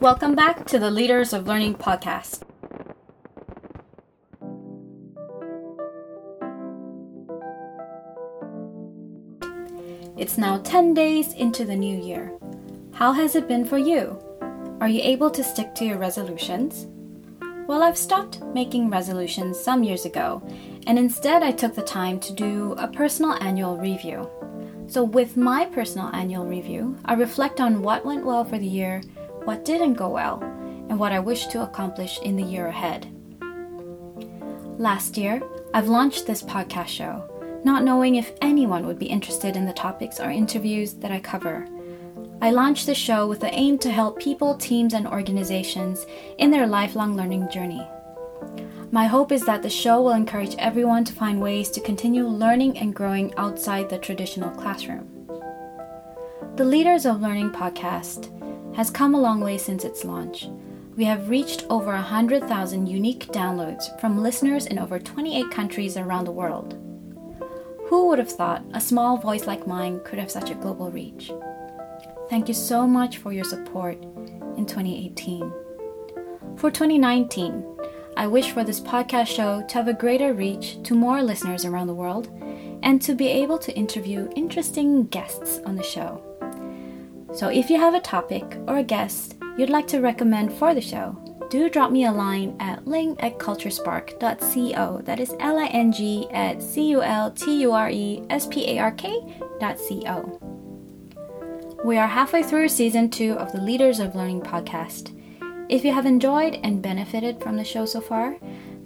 Welcome back to the Leaders of Learning podcast. It's now 10 days into the new year. How has it been for you? Are you able to stick to your resolutions? Well, I've stopped making resolutions some years ago, and instead I took the time to do a personal annual review. So, with my personal annual review, I reflect on what went well for the year, what didn't go well, and what I wish to accomplish in the year ahead. Last year, I've launched this podcast show, not knowing if anyone would be interested in the topics or interviews that I cover. I launched the show with the aim to help people, teams, and organizations in their lifelong learning journey. My hope is that the show will encourage everyone to find ways to continue learning and growing outside the traditional classroom. The Leaders of Learning podcast has come a long way since its launch. We have reached over 100,000 unique downloads from listeners in over 28 countries around the world. Who would have thought a small voice like mine could have such a global reach? Thank you so much for your support in 2018. For 2019, I wish for this podcast show to have a greater reach to more listeners around the world and to be able to interview interesting guests on the show. So if you have a topic or a guest you'd like to recommend for the show, do drop me a line at ling at culturespark.co. That is L I N G at C U L T U R E S P A R K dot C O. We are halfway through season two of the Leaders of Learning podcast. If you have enjoyed and benefited from the show so far,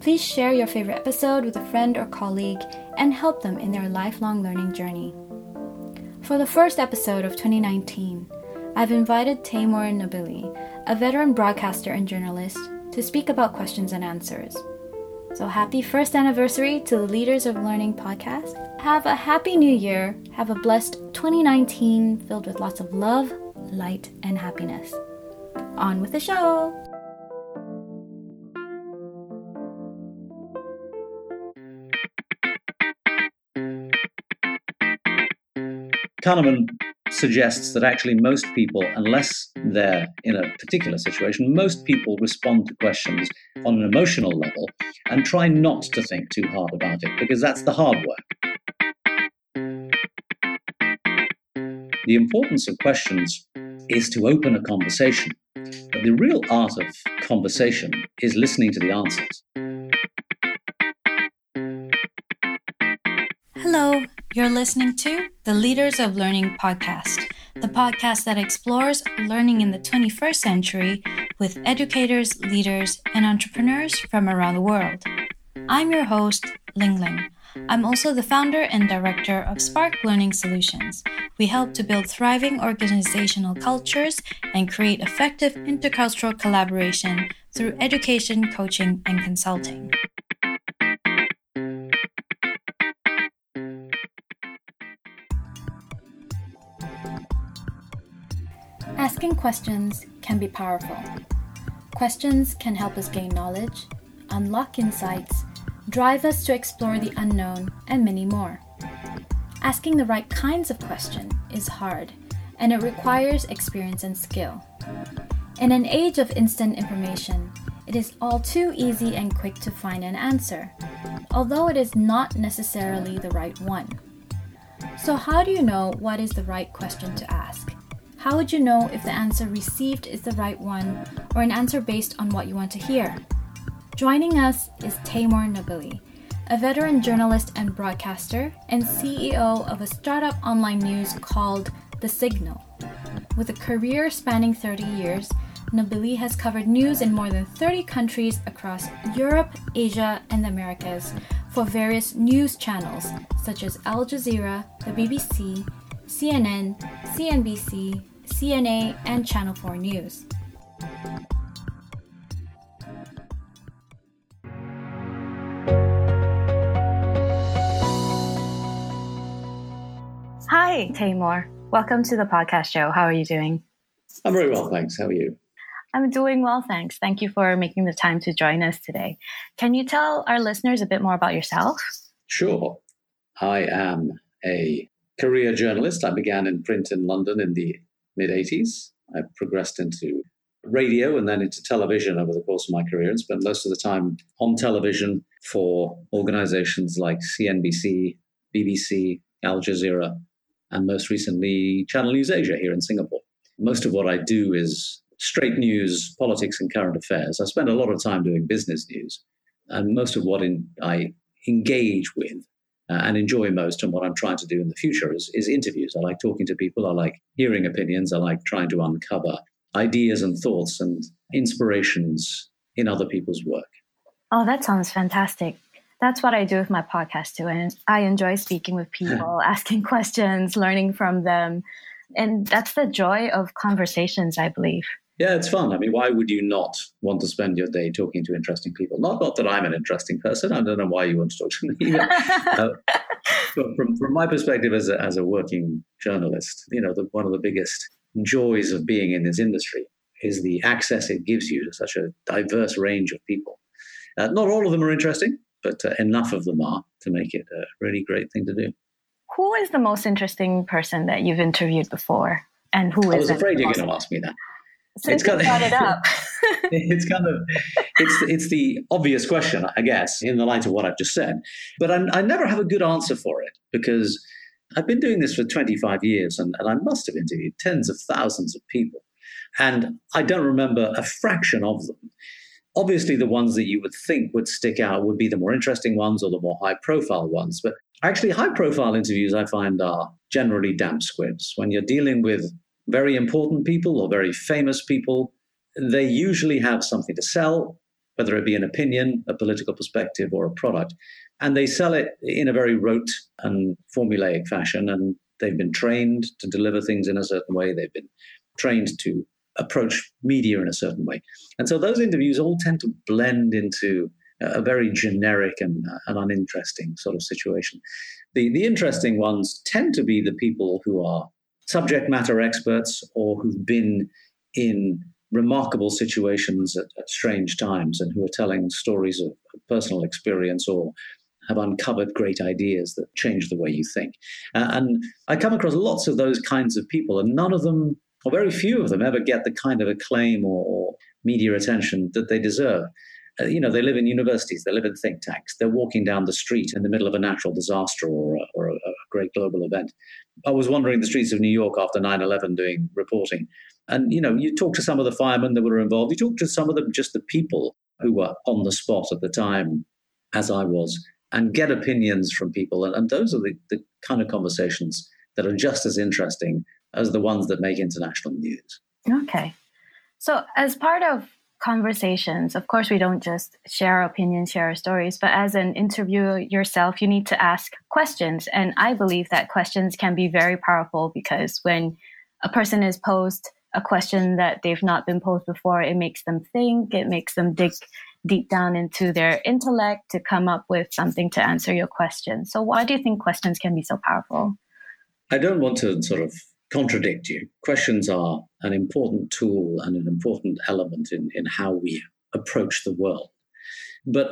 please share your favorite episode with a friend or colleague and help them in their lifelong learning journey. For the first episode of 2019, I've invited Teymoor Nabili, a veteran broadcaster and journalist, to speak about questions and answers. So happy first anniversary to the Leaders of Learning podcast. Have a happy new year. Have a blessed 2019 filled with lots of love, light, and happiness on with the show. Kahneman suggests that actually most people, unless they're in a particular situation, most people respond to questions on an emotional level and try not to think too hard about it because that's the hard work. The importance of questions is to open a conversation but the real art of conversation is listening to the answers. You're listening to the Leaders of Learning podcast, the podcast that explores learning in the 21st century with educators, leaders, and entrepreneurs from around the world. I'm your host, Ling Ling. I'm also the founder and director of Spark Learning Solutions. We help to build thriving organizational cultures and create effective intercultural collaboration through education, coaching, and consulting. Asking questions can be powerful. Questions can help us gain knowledge, unlock insights, drive us to explore the unknown, and many more. Asking the right kinds of question is hard, and it requires experience and skill. In an age of instant information, it is all too easy and quick to find an answer, although it is not necessarily the right one. So, how do you know what is the right question to ask? How would you know if the answer received is the right one or an answer based on what you want to hear? Joining us is Teymoor Nabili, a veteran journalist and broadcaster and CEO of a startup online news called The Signal. With a career spanning 30 years, Nabili has covered news in more than 30 countries across Europe, Asia, and the Americas for various news channels such as Al Jazeera, the BBC, CNN, CNBC, CNA, and Channel 4 News. Hi, Teymoor. Welcome to the podcast show. How are you doing? I'm very well, thanks. How are you? I'm doing well, thanks. Thank you for making the time to join us today. Can you tell our listeners a bit more about yourself? Sure. I am a career journalist. I began in print in London in the mid 80s. I progressed into radio and then into television over the course of my career and spent most of the time on television for organizations like CNBC, BBC, Al Jazeera, and most recently Channel News Asia here in Singapore. Most of what I do is straight news, politics, and current affairs. I spend a lot of time doing business news, and most of what in, I engage with uh, and enjoy most and what I'm trying to do in the future is, is interviews. I like talking to people. I like hearing opinions. I like trying to uncover ideas and thoughts and inspirations in other people's work. Oh, that sounds fantastic. That's what I do with my podcast too. And I enjoy speaking with people, asking questions, learning from them. And that's the joy of conversations, I believe. Yeah, it's fun. I mean, why would you not want to spend your day talking to interesting people? Not, not that I'm an interesting person. I don't know why you want to talk to me. uh, but from, from my perspective as a, as a working journalist, you know, the, one of the biggest joys of being in this industry is the access it gives you to such a diverse range of people. Uh, not all of them are interesting, but uh, enough of them are to make it a really great thing to do. Who is the most interesting person that you've interviewed before? And who is I was afraid you're going to ask me that. Since it's kind of, it up. it's kind of it's it's the obvious question, I guess, in the light of what I've just said. But I, I never have a good answer for it because I've been doing this for 25 years, and, and I must have interviewed tens of thousands of people, and I don't remember a fraction of them. Obviously, the ones that you would think would stick out would be the more interesting ones or the more high profile ones. But actually, high profile interviews I find are generally damp squibs. When you're dealing with very important people or very famous people, they usually have something to sell, whether it be an opinion, a political perspective, or a product. And they sell it in a very rote and formulaic fashion. And they've been trained to deliver things in a certain way. They've been trained to approach media in a certain way. And so those interviews all tend to blend into a very generic and, uh, uninteresting sort of situation. The, the interesting ones tend to be the people who are subject matter experts or who've been in remarkable situations at, at, strange times and who are telling stories of personal experience or have uncovered great ideas that change the way you think. Uh, and I come across lots of those kinds of people, and none of them, or very few of them, ever get the kind of acclaim or, or media attention that they deserve. Uh, you know, they live in universities, they live in think tanks, they're walking down the street in the middle of a natural disaster or, a, or a, a great global event. I was wandering the streets of New York after 9 11 doing reporting. And, you know, you talk to some of the firemen that were involved, you talk to some of them, just the people who were on the spot at the time, as I was, and get opinions from people. And, and those are the, the kind of conversations that are just as interesting as the ones that make international news. Okay. So, as part of conversations. Of course, we don't just share our opinions, share our stories, but as an interviewer yourself, you need to ask questions. And I believe that questions can be very powerful because when a person is posed a question that they've not been posed before, it makes them think, it makes them dig deep down into their intellect to come up with something to answer your question. So, why do you think questions can be so powerful? I don't want to sort of contradict you. Questions are an important tool and an important element in, in how we approach the world. But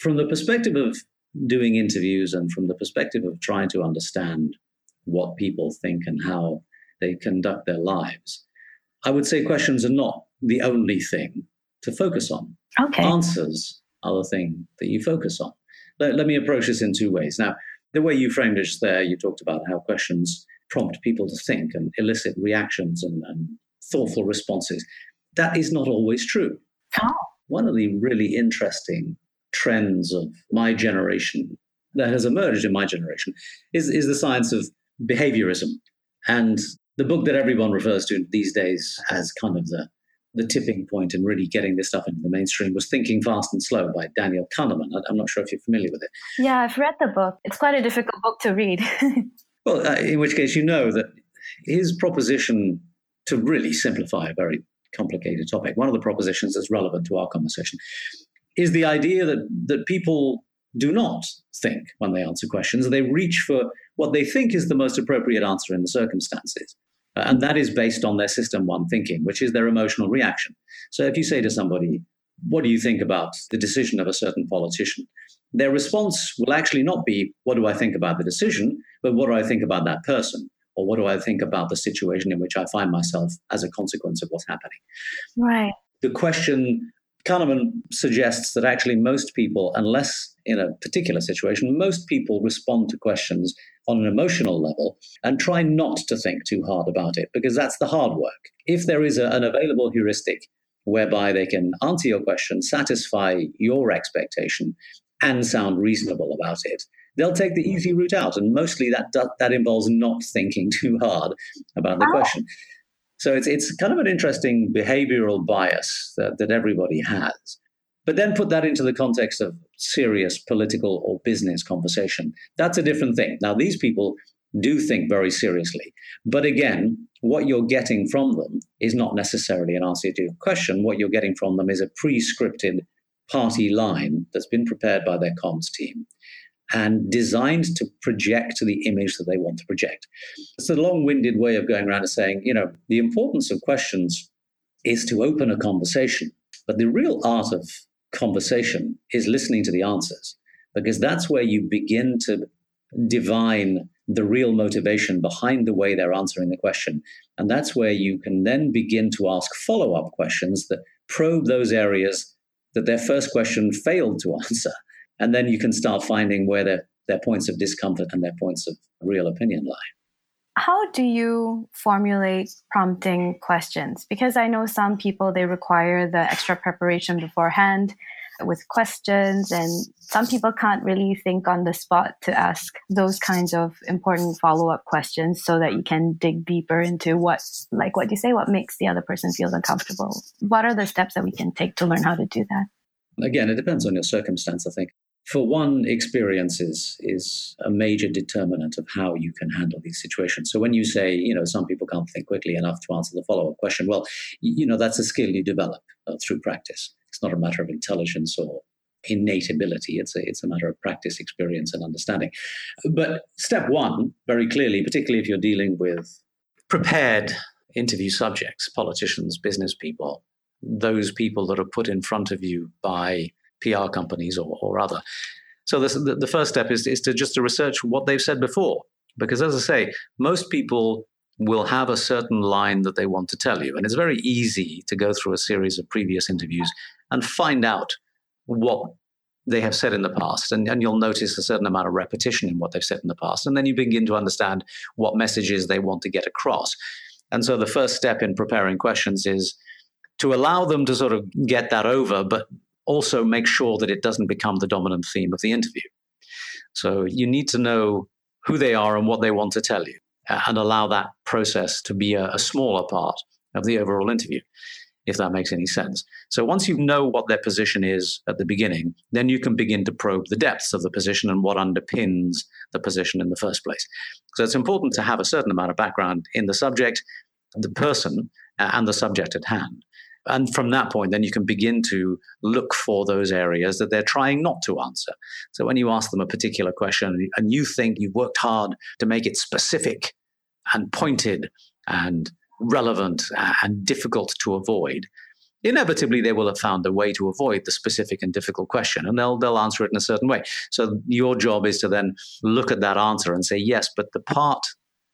from the perspective of doing interviews and from the perspective of trying to understand what people think and how they conduct their lives, I would say questions are not the only thing to focus on. Okay. Answers are the thing that you focus on. Let, let me approach this in two ways. Now, the way you framed it there, you talked about how questions prompt people to think and elicit reactions and, and thoughtful responses. That is not always true. Oh. One of the really interesting trends of my generation that has emerged in my generation is, is the science of behaviorism. And the book that everyone refers to these days as kind of the, the tipping point in really getting this stuff into the mainstream was Thinking Fast and Slow by Daniel Kahneman. I'm not sure if you're familiar with it. Yeah, I've read the book. It's quite a difficult book to read. Well, uh, in which case, you know that his proposition to really simplify a very complicated topic, one of the propositions that's relevant to our conversation, is the idea that, that people do not think when they answer questions. They reach for what they think is the most appropriate answer in the circumstances. Uh, and that is based on their system one thinking, which is their emotional reaction. So if you say to somebody, What do you think about the decision of a certain politician? their response will actually not be, What do I think about the decision? but what do I think about that person? or what do I think about the situation in which I find myself as a consequence of what's happening? Right. The question Kahneman suggests that actually most people, unless in a particular situation, most people respond to questions on an emotional level and try not to think too hard about it because that's the hard work. If there is a, an available heuristic whereby they can answer your question, satisfy your expectation, and sound reasonable about it, they'll take the easy route out. And mostly that, that involves not thinking too hard about the ah. question. So it's, it's kind of an interesting behavioral bias that, that everybody has. But then put that into the context of serious political or business conversation. That's a different thing. Now, these people do think very seriously. But again, what you're getting from them is not necessarily an answer to your question. What you're getting from them is a pre scripted party line that's been prepared by their comms team and designed to project the image that they want to project. It's a long winded way of going around and saying, you know, the importance of questions is to open a conversation. But the real art of conversation is listening to the answers, because that's where you begin to divine the real motivation behind the way they're answering the question. And that's where you can then begin to ask follow up questions that probe those areas that their first question failed to answer. And then you can start finding where their, their points of discomfort and their points of real opinion lie. How do you formulate prompting questions? Because I know some people, they require the extra preparation beforehand with questions and some people can't really think on the spot to ask those kinds of important follow-up questions so that you can dig deeper into what like what you say what makes the other person feel uncomfortable what are the steps that we can take to learn how to do that again it depends on your circumstance i think for one, experiences is, is a major determinant of how you can handle these situations. So when you say, you know, some people can't think quickly enough to answer the follow up question, well, you know, that's a skill you develop uh, through practice. It's not a matter of intelligence or innate ability. It's a, it's a matter of practice, experience, and understanding. But step one, very clearly, particularly if you're dealing with prepared interview subjects, politicians, business people, those people that are put in front of you by PR companies or, or other. So this, the, the first step is, is to just to research what they've said before. Because as I say, most people will have a certain line that they want to tell you. And it's very easy to go through a series of previous interviews and find out what they have said in the past. And, and you'll notice a certain amount of repetition in what they've said in the past. And then you begin to understand what messages they want to get across. And so the first step in preparing questions is to allow them to sort of get that over, but also make sure that it doesn't become the dominant theme of the interview. So you need to know who they are and what they want to tell you, and allow that process to be a, a smaller part of the overall interview, if that makes any sense. So once you know what their position is at the beginning, then you can begin to probe the depths of the position and what underpins the position in the first place. So it's important to have a certain amount of background in the subject, the person, uh, and the subject at hand. And from that point, then you can begin to look for those areas that they're trying not to answer. So when you ask them a particular question and you think you've worked hard to make it specific and pointed and relevant uh, and difficult to avoid, inevitably they will have found a way to avoid the specific and difficult question and they'll they'll answer it in a certain way. So your job is to then look at that answer and say, yes, but the part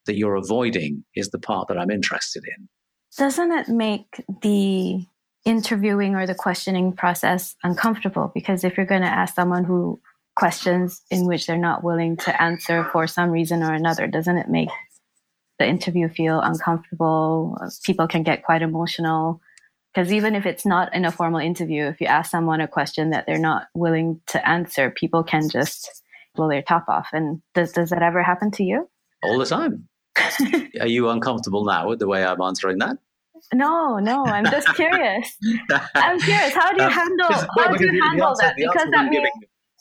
that you're avoiding is the part that I'm interested in doesn't it make the interviewing or the questioning process uncomfortable? Because if you're going to ask someone who questions in which they're not willing to answer for some reason or another, doesn't it make the interview feel uncomfortable? People can get quite emotional. Because even if it's not in a formal interview, if you ask someone a question that they're not willing to answer, people can just blow their top off. And does, does that ever happen to you? All the time. Are you uncomfortable now with the way I'm answering that? No, no, I'm just curious. I'm curious. How do you um, handle how do you handle answer, that? Because that means,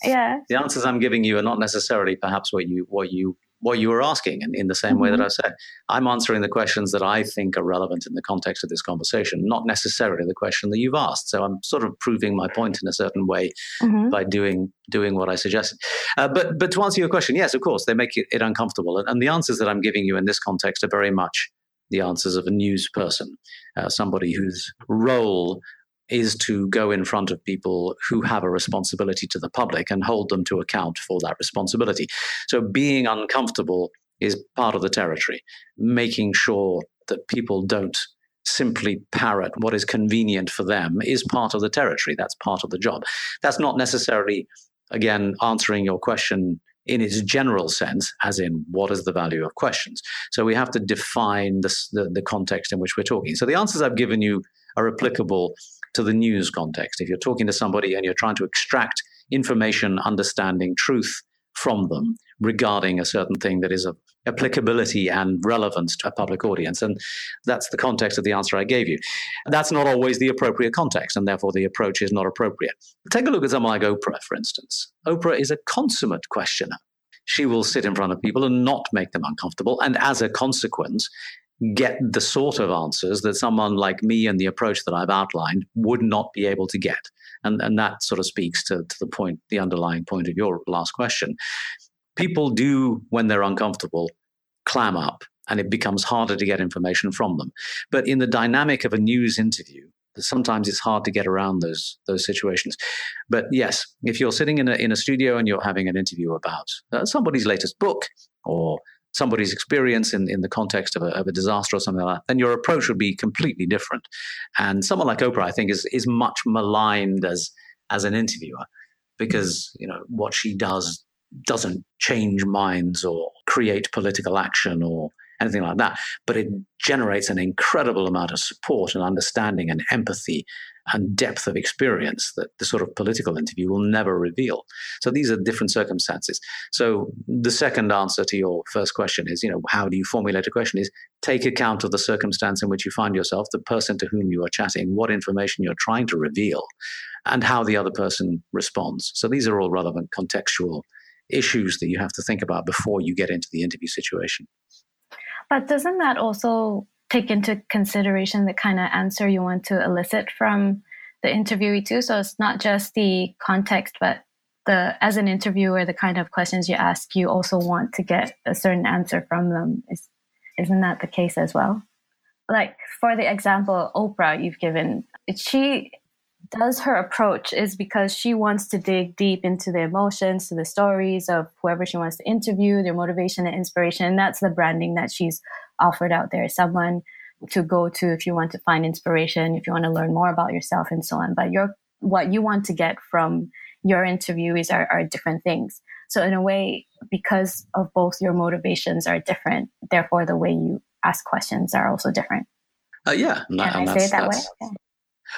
yeah. The answers I'm giving you are not necessarily perhaps what you what you what you were asking in, in the same mm-hmm. way that mm-hmm. I said. I'm answering the questions that I think are relevant in the context of this conversation, not necessarily the question that you've asked. So I'm sort of proving my point in a certain way mm-hmm. by doing doing what I suggested. Uh, but but to answer your question, yes, of course, they make it, it uncomfortable. And, and the answers that I'm giving you in this context are very much the answers of a news person, uh, somebody whose role is to go in front of people who have a responsibility to the public and hold them to account for that responsibility. So being uncomfortable is part of the territory. Making sure that people don't simply parrot what is convenient for them is part of the territory. That's part of the job. That's not necessarily, again, answering your question in its general sense, as in what is the value of questions. So we have to define the, the context in which we're talking. So the answers I've given you are applicable to the news context. If you're talking to somebody and you're trying to extract information, understanding, truth from them regarding a certain thing that is of applicability and relevance to a public audience. And that's the context of the answer I gave you. That's not always the appropriate context, and therefore the approach is not appropriate. Take a look at someone like Oprah, for instance. Oprah is a consummate questioner. She will sit in front of people and not make them uncomfortable. And as a consequence, get the sort of answers that someone like me and the approach that I've outlined would not be able to get. And, and that sort of speaks to, to the point, the underlying point of your last question. People do, when they're uncomfortable, clam up and it becomes harder to get information from them. But in the dynamic of a news interview, sometimes it's hard to get around those those situations. But yes, if you're sitting in a in a studio and you're having an interview about uh, somebody's latest book or somebody's experience in, in the context of a, of a disaster or something like that, then your approach would be completely different. And someone like Oprah, I think, is is much maligned as as an interviewer because you know what she does doesn't change minds or create political action or anything like that, but it generates an incredible amount of support and understanding and empathy and depth of experience that the sort of political interview will never reveal. So these are different circumstances. So the second answer to your first question is, you know, how do you formulate a question is take account of the circumstance in which you find yourself, the person to whom you are chatting, what information you're trying to reveal, and how the other person responds. So these are all relevant contextual issues that you have to think about before you get into the interview situation. But doesn't that also take into consideration the kind of answer you want to elicit from the interviewee too? So it's not just the context, but the as an interviewer, the kind of questions you ask, you also want to get a certain answer from them. Is isn't that the case as well? Like for the example, Oprah you've given, she does her approach is because she wants to dig deep into the emotions, to the stories of whoever she wants to interview, their motivation and inspiration. And that's the branding that she's offered out there. Someone to go to if you want to find inspiration, if you want to learn more about yourself and so on. But your what you want to get from your interviewees are, are different things. So in a way, because of both your motivations are different, therefore the way you ask questions are also different. Uh, yeah, Can I say it that way?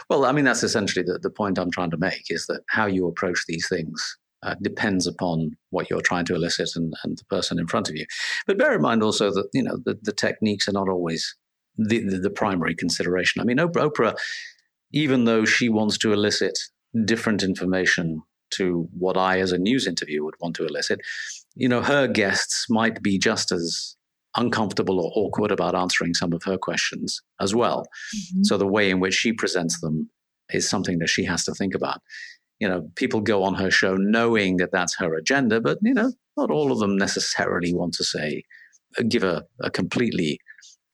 Well, I mean, that's essentially the, the point I'm trying to make is that how you approach these things uh, depends upon what you're trying to elicit and, and the person in front of you. But bear in mind also that, you know, the, the techniques are not always the, the, the primary consideration. I mean, Oprah, even though she wants to elicit different information to what I, as a news interview, would want to elicit, you know, her guests might be just as uncomfortable or awkward about answering some of her questions as well. Mm-hmm. So the way in which she presents them is something that she has to think about. You know, people go on her show knowing that that's her agenda, but you know, not all of them necessarily want to say, give a, a completely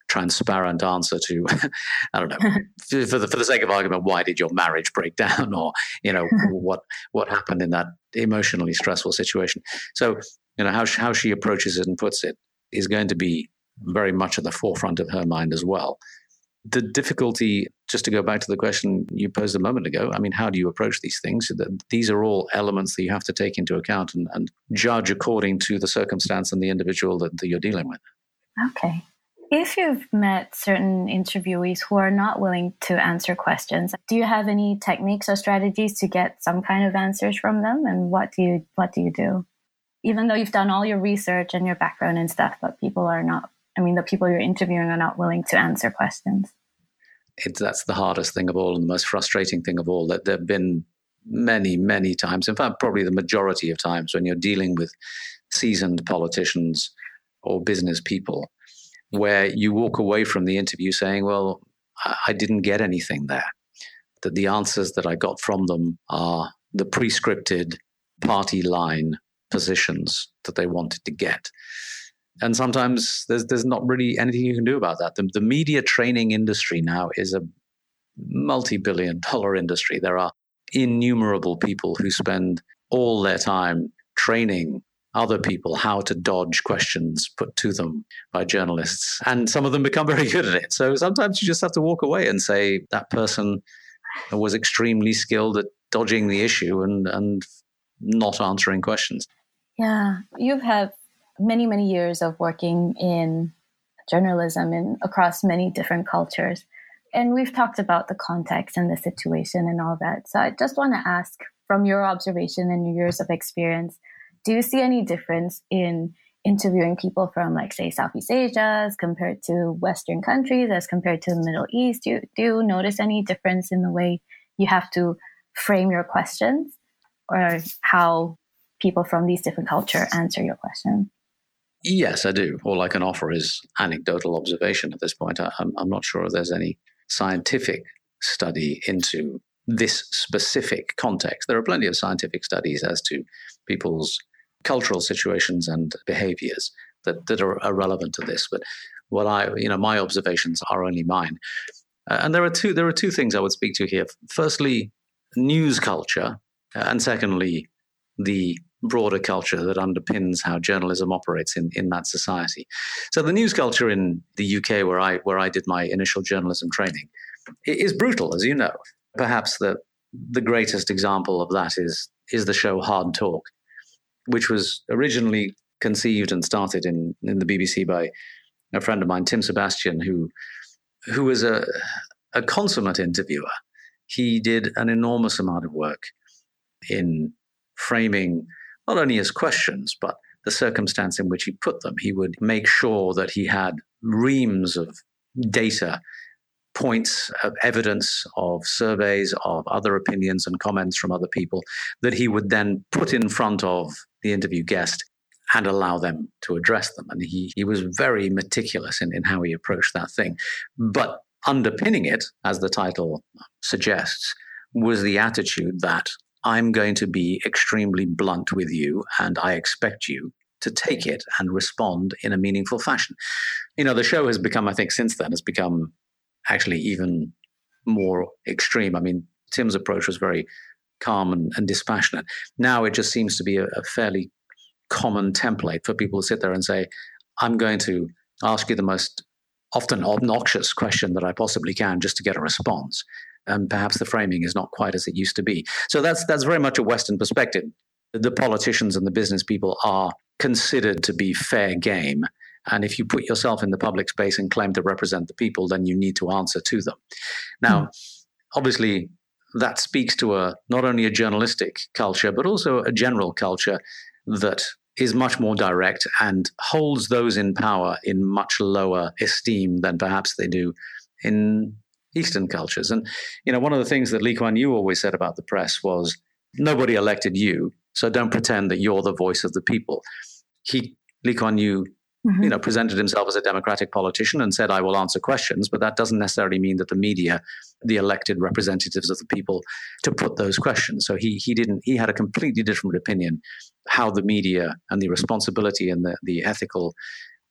transparent answer to, I don't know, for the for the sake of argument, why did your marriage break down, or you know, what what happened in that emotionally stressful situation. So you know how how she approaches it and puts it is going to be very much at the forefront of her mind as well. The difficulty, just to go back to the question you posed a moment ago, I mean, how do you approach these things? These are all elements that you have to take into account and, and judge according to the circumstance and the individual that, that you're dealing with. Okay. If you've met certain interviewees who are not willing to answer questions, do you have any techniques or strategies to get some kind of answers from them? And what do you what do you do? Even though you've done all your research and your background and stuff, but people are not, I mean, the people you're interviewing are not willing to answer questions. It's, that's the hardest thing of all and the most frustrating thing of all that there have been many, many times, in fact, probably the majority of times when you're dealing with seasoned politicians or business people, where you walk away from the interview saying, well, I didn't get anything there. That the answers that I got from them are the prescripted party line positions that they wanted to get. And sometimes there's there's not really anything you can do about that. The, the media training industry now is a multi-billion dollar industry. There are innumerable people who spend all their time training other people how to dodge questions put to them by journalists. And some of them become very good at it. So sometimes you just have to walk away and say that person was extremely skilled at dodging the issue and, and not answering questions. Yeah, you've had many, many years of working in journalism and across many different cultures. And we've talked about the context and the situation and all that. So I just want to ask from your observation and your years of experience, do you see any difference in interviewing people from like say Southeast Asia as compared to Western countries as compared to the Middle East? Do you, do you notice any difference in the way you have to frame your questions or how people from these different culture answer your question? Yes, I do. All I can offer is anecdotal observation at this point. I, am I'm not sure if there's any scientific study into this specific context. There are plenty of scientific studies as to people's cultural situations and behaviors that, that are, are relevant to this. But what I, you know, my observations are only mine. Uh, and there are two there are two things I would speak to here. Firstly, news culture, Uh, and secondly, the broader culture that underpins how journalism operates in, in that society. So the news culture in the UK, where I where I did my initial journalism training, is brutal, as you know. Perhaps the the greatest example of that is is the show Hard Talk, which was originally conceived and started in, in the BBC by a friend of mine, Tim Sebastian, who who was a a consummate interviewer. He did an enormous amount of work in framing not only his questions, but the circumstance in which he put them. He would make sure that he had reams of data, points of evidence, of surveys, of other opinions and comments from other people that he would then put in front of the interview guest and allow them to address them. And he, he was very meticulous in, in how he approached that thing. But underpinning it, as the title suggests, was the attitude that I'm going to be extremely blunt with you, and I expect you to take it and respond in a meaningful fashion. You know, the show has become, I think, since then, has become actually even more extreme. I mean, Tim's approach was very calm and, and dispassionate. Now it just seems to be a, a fairly common template for people to sit there and say, I'm going to ask you the most often obnoxious question that I possibly can just to get a response and perhaps the framing is not quite as it used to be. So that's that's very much a Western perspective. The politicians and the business people are considered to be fair game. And if you put yourself in the public space and claim to represent the people, then you need to answer to them. Now, mm. obviously, that speaks to a not only a journalistic culture, but also a general culture that is much more direct and holds those in power in much lower esteem than perhaps they do in Eastern cultures. And, you know, one of the things that Lee Kuan Yew always said about the press was nobody elected you, so don't pretend that you're the voice of the people. He, Lee Kuan Yew, mm-hmm. you know, presented himself as a democratic politician and said, I will answer questions, but that doesn't necessarily mean that the media, the elected representatives of the people, to put those questions. So he, he didn't, he had a completely different opinion how the media and the responsibility and the, the ethical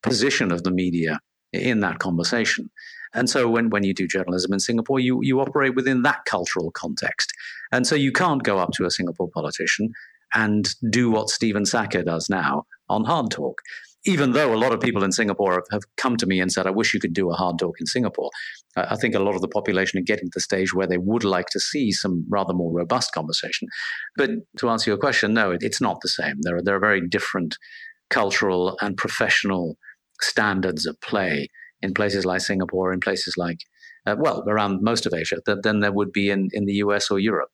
position of the media in that conversation. And so when, when you do journalism in Singapore, you, you operate within that cultural context. And so you can't go up to a Singapore politician and do what Stephen Sackur does now on Hard Talk. Even though a lot of people in Singapore have, have come to me and said, I wish you could do a hard talk in Singapore. I think a lot of the population are getting to the stage where they would like to see some rather more robust conversation. But to answer your question, no, it, it's not the same. There are, there are very different cultural and professional standards at play in places like Singapore, in places like, uh, well, around most of Asia, th- than there would be in, in the US or Europe.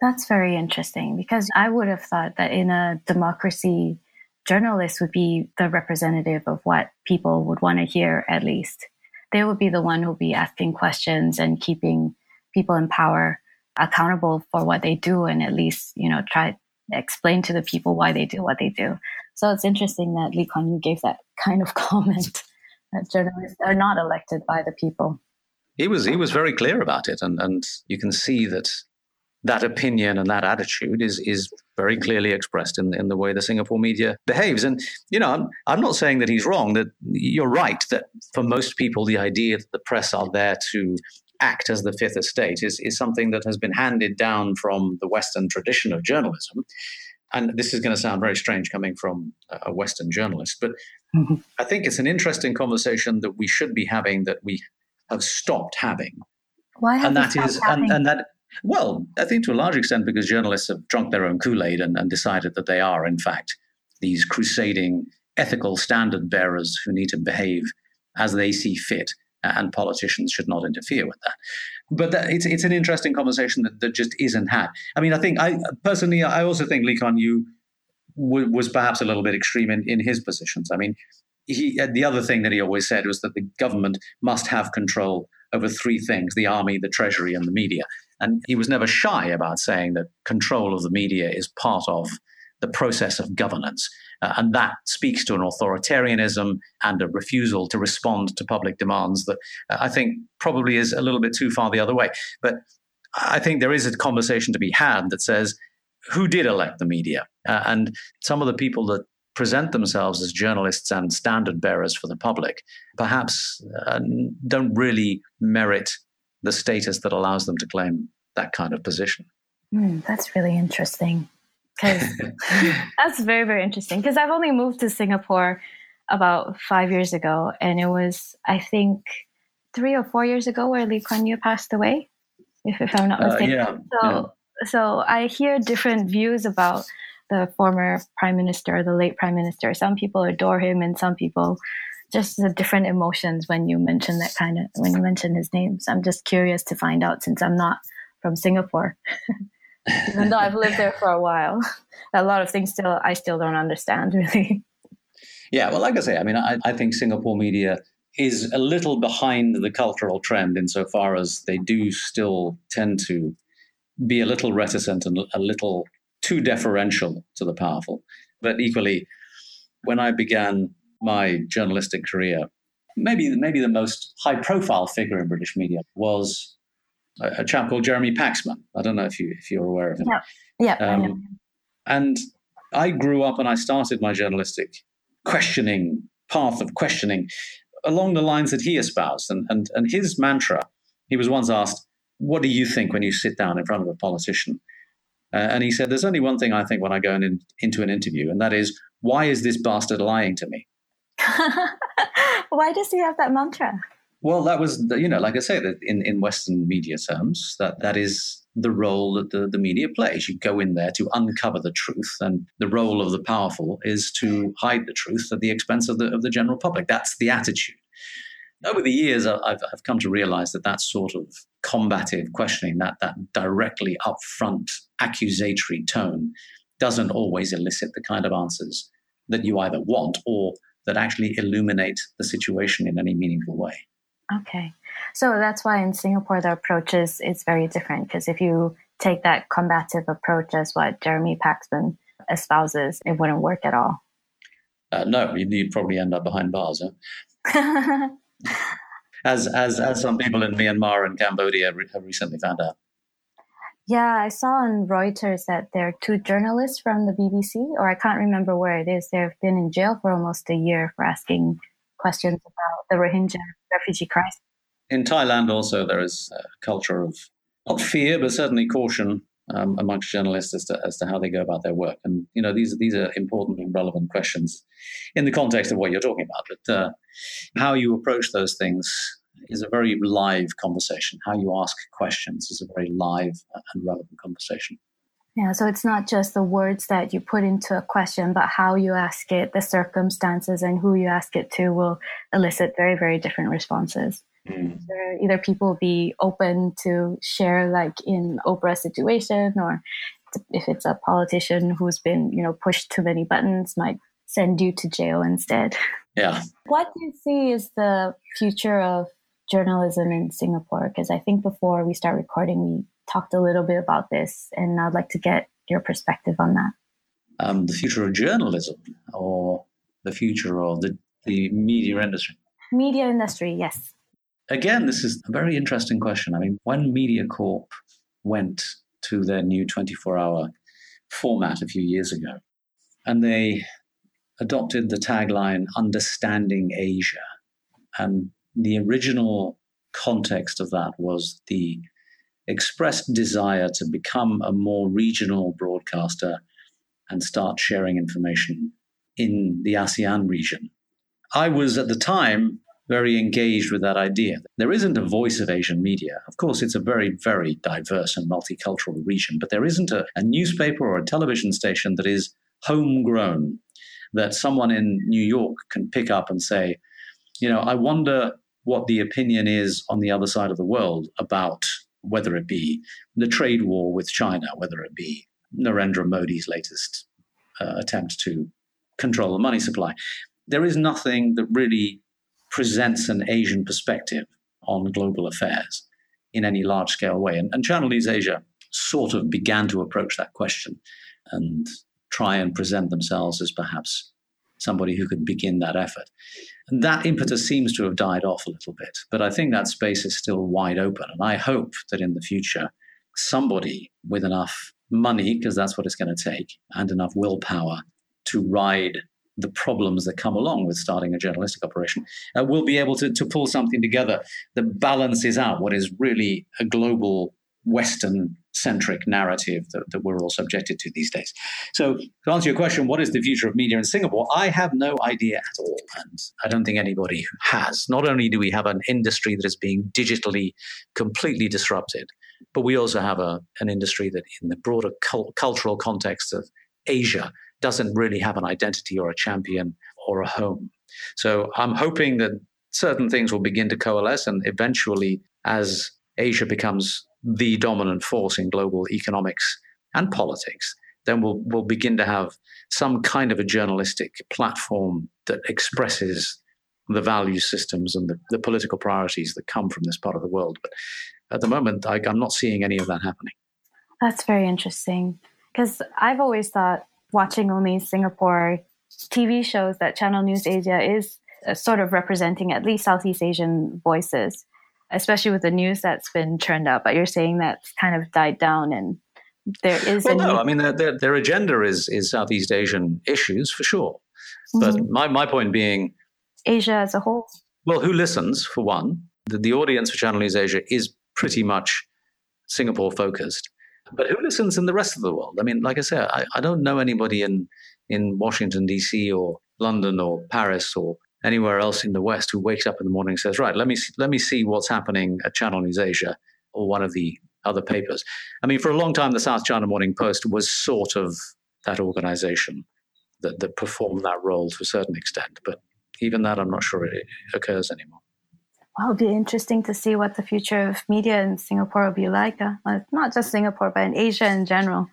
That's very interesting because I would have thought that in a democracy, journalists would be the representative of what people would want to hear, at least. They would be the one who would be asking questions and keeping people in power accountable for what they do and at least, you know, try explain to the people why they do what they do. So it's interesting that Lee Kuan Yew gave that kind of comment that journalists are not elected by the people. He was he was very clear about it, and and you can see that that opinion and that attitude is is very clearly expressed in in the way the Singapore media behaves. And you know, I'm, I'm not saying that he's wrong. That you're right. That for most people, the idea that the press are there to act as the fifth estate is is something that has been handed down from the Western tradition of journalism. And this is going to sound very strange coming from a Western journalist, but mm-hmm. I think it's an interesting conversation that we should be having that we have stopped having. Why have and that is and, and, that well, I think to a large extent because journalists have drunk their own Kool Aid and, and decided that they are, in fact, these crusading ethical standard bearers who need to behave as they see fit, and politicians should not interfere with that. But that, it's it's an interesting conversation that, that just isn't had. I mean, I think I personally, I also think Lee Kuan Yew w- was perhaps a little bit extreme in, in his positions. I mean, he uh, the other thing that he always said was that the government must have control over three things: the army, the treasury, and the media. And he was never shy about saying that control of the media is part of the process of governance. Uh, and that speaks to an authoritarianism and a refusal to respond to public demands that uh, I think probably is a little bit too far the other way. But I think there is a conversation to be had that says, who did elect the media? Uh, and some of the people that present themselves as journalists and standard bearers for the public perhaps uh, don't really merit the status that allows them to claim that kind of position. Mm, that's really interesting. Because that's very, very interesting. Because I've only moved to Singapore about five years ago, and it was, I think, three or four years ago where Lee Kuan Yew passed away, if, if I'm not uh, mistaken. Uh, yeah, so, yeah. so I hear different views about the former prime minister, the late prime minister. Some people adore him, and some people just the different emotions when you mention that kind of when you mention his name. So I'm just curious to find out since I'm not from Singapore. Even though I've lived there for a while, a lot of things still I still don't understand really. Yeah, well, like I say, I mean, I, I think Singapore media is a little behind the cultural trend insofar as they do still tend to be a little reticent and a little too deferential to the powerful. But equally, when I began my journalistic career, maybe maybe the most high profile figure in British media was a, a, chap called Jeremy Paxman. I don't know if you if you're aware of him. Yeah, yeah. Um, I and I grew up and I started my journalistic questioning path of questioning along the lines that he espoused. And and and his mantra, he was once asked, "What do you think when you sit down in front of a politician?" Uh, and he said, "There's only one thing I think when I go in, into an interview, and that is, why is this bastard lying to me?" Why does he have that mantra? Well, that was, you know, like I say, that in, in Western media terms, that, that is the role that the, the media plays. You go in there to uncover the truth, and the role of the powerful is to hide the truth at the expense of the, of the general public. That's the attitude. Over the years, I've, I've come to realize that that sort of combative questioning, that, that directly upfront accusatory tone, doesn't always elicit the kind of answers that you either want or that actually illuminate the situation in any meaningful way. Okay. So that's why in Singapore the approach is, is very different because if you take that combative approach as what Jeremy Paxman espouses, it wouldn't work at all. Uh, no, you'd probably end up behind bars. Huh? as, as, as some people in Myanmar and Cambodia have recently found out. Yeah, I saw on Reuters that there are two journalists from the BBC, or I can't remember where it is. They've been in jail for almost a year for asking questions about the Rohingya refugee crisis. In Thailand, also, there is a culture of not fear, but certainly caution um, amongst journalists as to, as to how they go about their work. And, you know, these, these are important and relevant questions in the context of what you're talking about. But uh, how you approach those things is a very live conversation. How you ask questions is a very live and relevant conversation. Yeah, so it's not just the words that you put into a question, but how you ask it, the circumstances, and who you ask it to will elicit very, very different responses. Mm. Either people be open to share, like in Oprah's situation, or if it's a politician who's been, you know, pushed too many buttons, might send you to jail instead. Yeah. What do you see is the future of journalism in Singapore? Because I think before we start recording, we talked a little bit about this, and I'd like to get your perspective on that. Um, the future of journalism, or the future of the, the media industry? Media industry, yes. Again, this is a very interesting question. I mean, when MediaCorp went to their new 24 hour format a few years ago, and they adopted the tagline Understanding Asia. And the original context of that was the expressed desire to become a more regional broadcaster and start sharing information in the ASEAN region. I was at the time very engaged with that idea. There isn't a voice of Asian media. Of course, it's a very, very diverse and multicultural region, but there isn't a, a newspaper or a television station that is homegrown, that someone in New York can pick up and say, you know, I wonder what the opinion is on the other side of the world about whether it be the trade war with China, whether it be Narendra Modi's latest uh, attempt to control the money supply. There is nothing that really presents an Asian perspective on global affairs in any large scale way. And, and Channel Asia sort of began to approach that question and try and present themselves as perhaps somebody who could begin that effort. That impetus seems to have died off a little bit, but I think that space is still wide open. And I hope that in the future, somebody with enough money, because that's what it's going to take, and enough willpower to ride the problems that come along with starting a journalistic operation, uh, will be able to, to pull something together that balances out what is really a global Western centric narrative that, that, we're all subjected to these days. So, to answer your question, what is the future of media in Singapore? I have no idea at all. And I don't think anybody has. Not only do we have an industry that is being digitally completely disrupted, but we also have a, an industry that, in the broader cult- cultural context of Asia, doesn't really have an identity or a champion or a home. So I'm hoping that certain things will begin to coalesce and eventually, as Asia becomes the dominant force in global economics and politics, then we'll, we'll begin to have some kind of a journalistic platform that expresses the value systems and the, the political priorities that come from this part of the world. But at the moment, I, I'm not seeing any of that happening. That's very interesting because I've always thought watching only Singapore TV shows that Channel News Asia is uh, sort of representing at least Southeast Asian voices, especially with the news that's been churned out. But you're saying that's kind of died down and there is well, no, I mean their, their, agenda is is Southeast Asian issues for sure, mm-hmm. but my my point being Asia as a whole. Well, who listens for one? The, the audience for Channel News Asia is pretty much Singapore focused, but who listens in the rest of the world? I mean, like I said, I, I don't know anybody in, in Washington, D.C. or London or Paris or anywhere else in the West who wakes up in the morning and says, right, let me, let me see what's happening at Channel News Asia or one of the other papers. I mean, for a long time, the South China Morning Post was sort of that organization that, that performed that role to a certain extent. But even that, I'm not sure it occurs anymore well, it'll be interesting to see what the future of media in Singapore will be like. Uh, not just Singapore, but in Asia in general,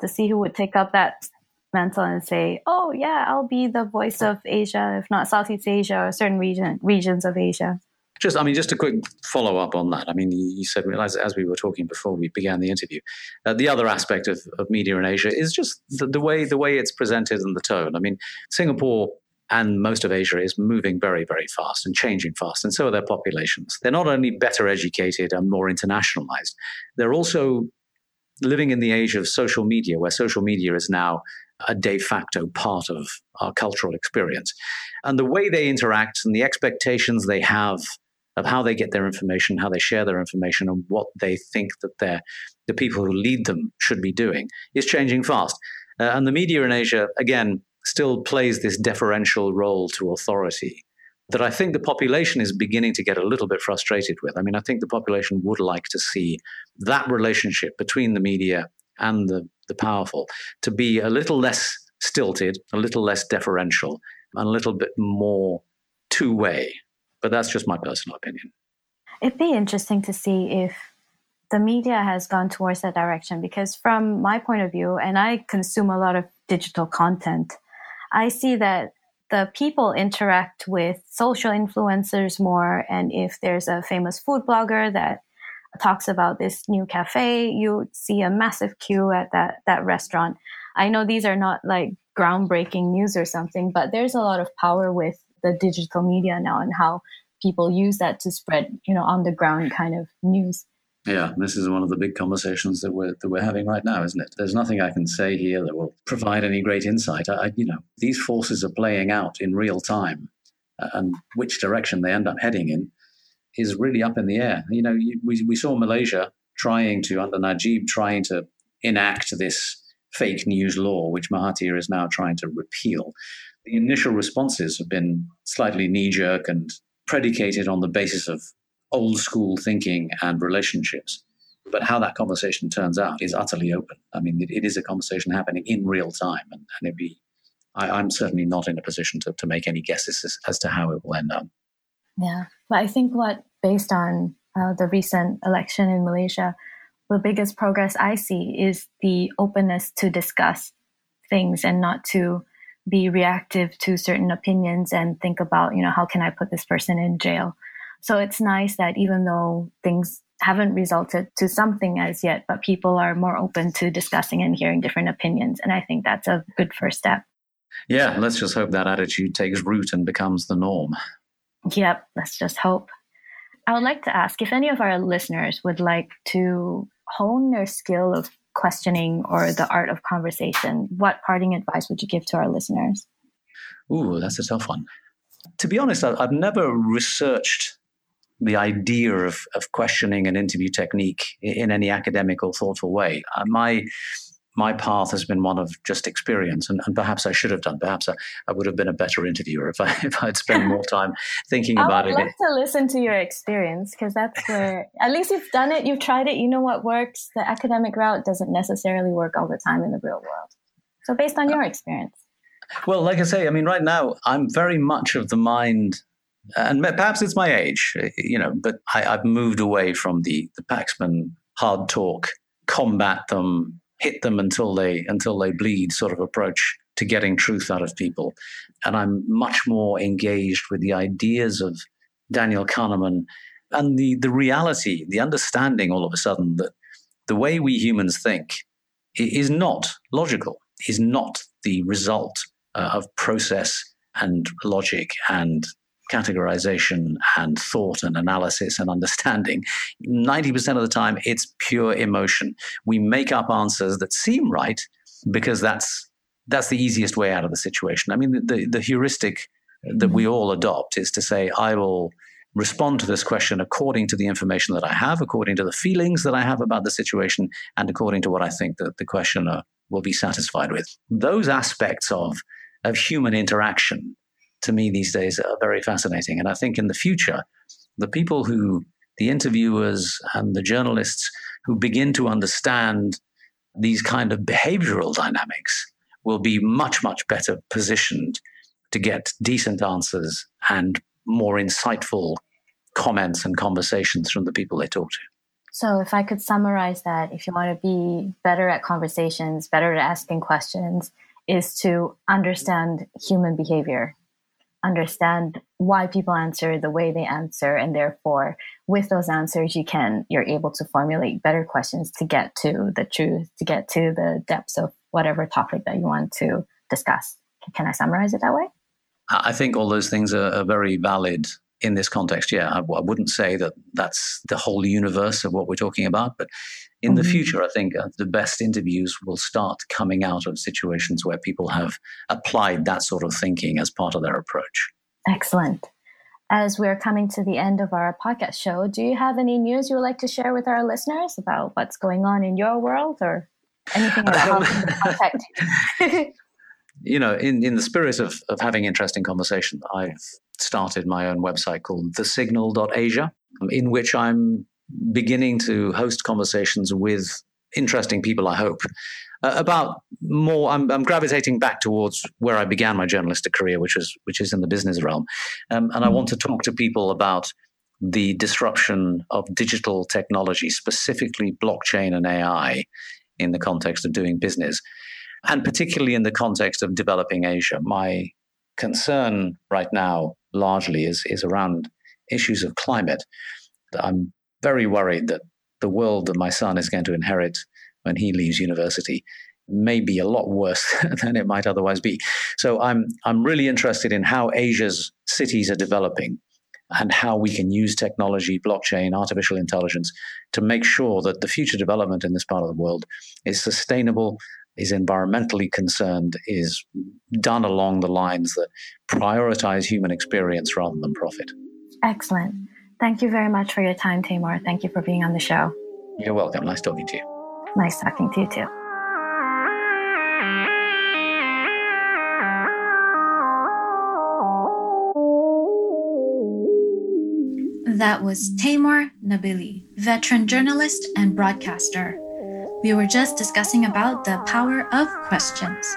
to see who would take up that mantle and say, "Oh, yeah, I'll be the voice of Asia, if not Southeast Asia or certain region regions of Asia." Just, I mean, just a quick follow up on that. I mean, you said as, as we were talking before we began the interview, uh, the other aspect of, of media in Asia is just the, the way the way it's presented and the tone. I mean, Singapore and most of Asia is moving very, very fast and changing fast, and so are their populations. They're not only better educated and more internationalized, they're also living in the age of social media, where social media is now a de facto part of our cultural experience. And the way they interact and the expectations they have of how they get their information, how they share their information, and what they think that the people who lead them should be doing is changing fast. Uh, and the media in Asia, again, still plays this deferential role to authority that I think the population is beginning to get a little bit frustrated with. I mean, I think the population would like to see that relationship between the media and the, the powerful to be a little less stilted, a little less deferential, and a little bit more two way. But that's just my personal opinion. It'd be interesting to see if the media has gone towards that direction because, from my point of view, and I consume a lot of digital content, I see that the people interact with social influencers more. And if there's a famous food blogger that talks about this new cafe, you see a massive queue at that, that restaurant. I know these are not like groundbreaking news or something, but there's a lot of power with the digital media now and how people use that to spread, you know, on the ground kind of news. Yeah, this is one of the big conversations that we're that we're having right now, isn't it? There's nothing I can say here that will provide any great insight. I, you know, these forces are playing out in real time, uh, and which direction they end up heading in is really up in the air. You know, we we saw Malaysia trying to under Najib trying to enact this fake news law, which Mahathir is now trying to repeal. The initial responses have been slightly knee jerk and predicated on the basis of old school thinking and relationships. But how that conversation turns out is utterly open. I mean, it, it is a conversation happening in real time, and, and it'd be. I, am certainly not in a position to, to make any guesses as, as, to how it will end up. Yeah, but I think what, based on uh, the recent election in Malaysia, the biggest progress I see is the openness to discuss things and not to be reactive to certain opinions and think about, you know, how can I put this person in jail? So it's nice that even though things haven't resulted to something as yet, but people are more open to discussing and hearing different opinions. And I think that's a good first step. Yeah, let's just hope that attitude takes root and becomes the norm. Yep, let's just hope. I would like to ask if any of our listeners would like to hone their skill of questioning or the art of conversation, what parting advice would you give to our listeners? Ooh, that's a tough one. To be honest, I've never researched the idea of, of questioning an interview technique in any academic or thoughtful way. Uh, my my path has been one of just experience, and, and perhaps I should have done. Perhaps I, I, would have been a better interviewer if I if I'd spent more time thinking about it. I would love to listen to your experience because that's where at least you've done it, you've tried it, you know what works. The academic route doesn't necessarily work all the time in the real world. So, based on your uh, experience. Well, like I say, I mean, right now I'm very much of the mind and perhaps it's my age, eh, you know, but I, have moved away from the the Paxman hard talk, combat them, hit them until they until they bleed sort of approach to getting truth out of people, and I'm much more engaged with the ideas of Daniel Kahneman and the the reality, the understanding all of a sudden that the way we humans think is not logical, is not the result uh, of process and logic and categorization and thought and analysis and understanding. 90% of the time, it's pure emotion. We make up answers that seem right because that's that's the easiest way out of the situation. I mean, the, the heuristic that we mm-hmm. all adopt is to say, I will respond to this question according to the information that I have, according to the feelings that I have about the situation, and according to what I think that the questioner will be satisfied with. Those aspects of, of human interaction to me these days are very fascinating. And I think in the future, the people who, the interviewers and the journalists who begin to understand these kind of behavioral dynamics will be much, much better positioned to get decent answers and more insightful comments and conversations from the people they talk to. So, if I could summarize that, if you want to be better at conversations, better at asking questions, is to understand human behavior understand why people answer the way they answer and therefore with those answers you can you're able to formulate better questions to get to the truth to get to the depths of whatever topic that you want to discuss. Can i summarize it that way? I think all those things are, very valid in this context. Yeah I, I, wouldn't say that that's the whole universe of what we're talking about but in mm-hmm. the future, I think uh, the best interviews will start coming out of situations where people have applied that sort of thinking as part of their approach. Excellent. As we're coming to the end of our podcast show, do you have any news you would like to share with our listeners about what's going on in your world or anything about um, contact? you know, in, in the spirit of, of having interesting conversation, I've started my own website called thesignal.asia, in which I'm beginning to host conversations with interesting people, I hope, uh, about more. I'm, I'm, gravitating back towards where I began my journalistic career, which is which is in the business realm, um, and I want to talk to people about the disruption of digital technology, specifically blockchain and AI, in the context of doing business, and particularly in the context of developing Asia. My concern right now largely is is around issues of climate. I'm very worried that the world that my son is going to inherit when he leaves university may be a lot worse than it might otherwise be. So I'm I'm really interested in how Asia's cities are developing and how we can use technology, blockchain, artificial intelligence to make sure that the future development in this part of the world is sustainable, is environmentally concerned, is done along the lines that prioritize human experience rather than profit. Excellent. Thank you very much for your time, Teymoor. Thank you for being on the show. You're welcome. Nice talking to you. Nice talking to you too. That was Teymoor Nabili, veteran journalist and broadcaster. We were just discussing about the power of questions.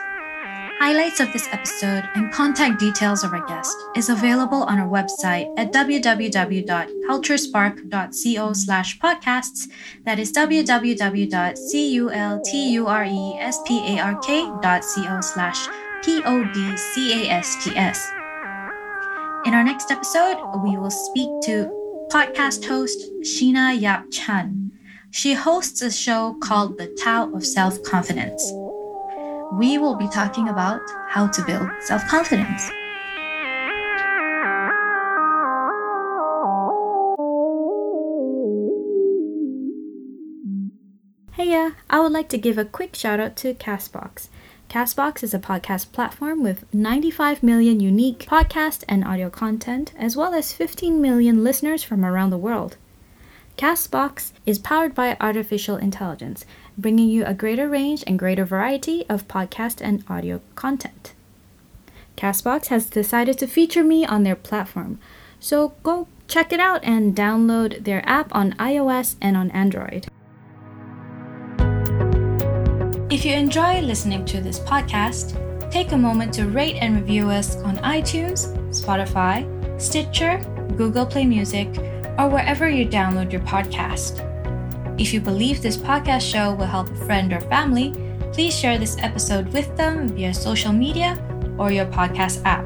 Highlights of this episode and contact details of our guest is available on our website at www.culturespark.co slash podcasts. That is www.culturespark.co slash P-O-D-C-A-S-T-S. In our next episode, we will speak to podcast host Sheena Yap Chan. She hosts a show called The Tao of Self Confidence. We will be talking about how to build self confidence. Hey, yeah, I would like to give a quick shout out to Castbox. Castbox is a podcast platform with 95 million unique podcast and audio content, as well as 15 million listeners from around the world. Castbox is powered by artificial intelligence, bringing you a greater range and greater variety of podcast and audio content. Castbox has decided to feature me on their platform, so go check it out and download their app on iOS and on Android. If you enjoy listening to this podcast, take a moment to rate and review us on iTunes, Spotify, Stitcher, Google Play Music, or wherever you download your podcast. If you believe this podcast show will help a friend or family, please share this episode with them via social media or your podcast app.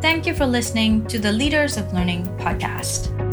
Thank you for listening to the Leaders of Learning podcast.